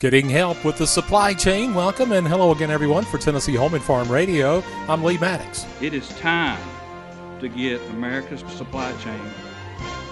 Getting help with the supply chain. Welcome and hello again, everyone, for Tennessee Home and Farm Radio. I'm Lee Maddox. It is time to get America's supply chain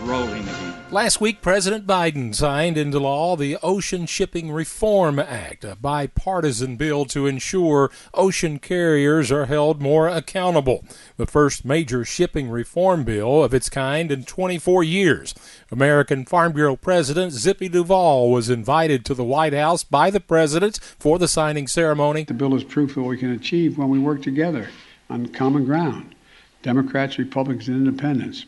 rolling again. Last week, President Biden signed into law the Ocean Shipping Reform Act, a bipartisan bill to ensure ocean carriers are held more accountable. The first major shipping reform bill of its kind in 24 years. American Farm Bureau President Zippy Duvall was invited to the White House by the president for the signing ceremony. The bill is proof of what we can achieve when we work together on common ground Democrats, Republicans, and Independents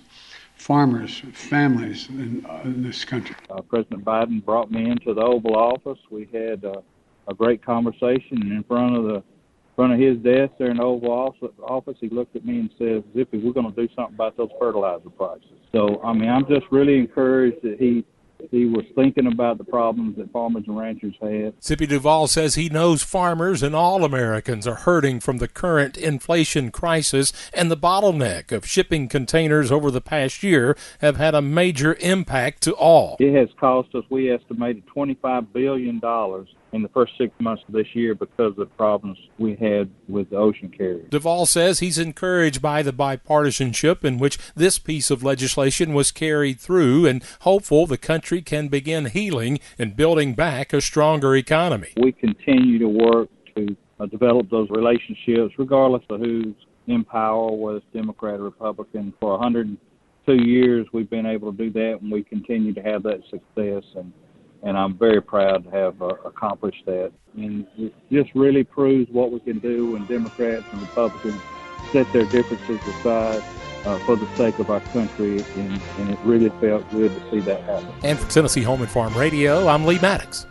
farmers, families in, uh, in this country. Uh, President Biden brought me into the Oval Office. We had uh, a great conversation in front of the front of his desk there in the Oval Office. He looked at me and said, "Zippy, we're going to do something about those fertilizer prices." So, I mean, I'm just really encouraged that he he was thinking about the problems that farmers and ranchers had. Zippy Duvall says he knows farmers and all Americans are hurting from the current inflation crisis, and the bottleneck of shipping containers over the past year have had a major impact to all. It has cost us, we estimated, $25 billion in the first six months of this year because of the problems we had with the ocean carriers. Duvall says he's encouraged by the bipartisanship in which this piece of legislation was carried through and hopeful the country can begin healing and building back a stronger economy. We continue to work to uh, develop those relationships regardless of who's in power, whether it's Democrat or Republican. For 102 years, we've been able to do that, and we continue to have that success. And and I'm very proud to have uh, accomplished that. And it just really proves what we can do when Democrats and Republicans set their differences aside uh, for the sake of our country, and, and it really felt good to see that happen. And for Tennessee Home and Farm Radio, I'm Lee Maddox.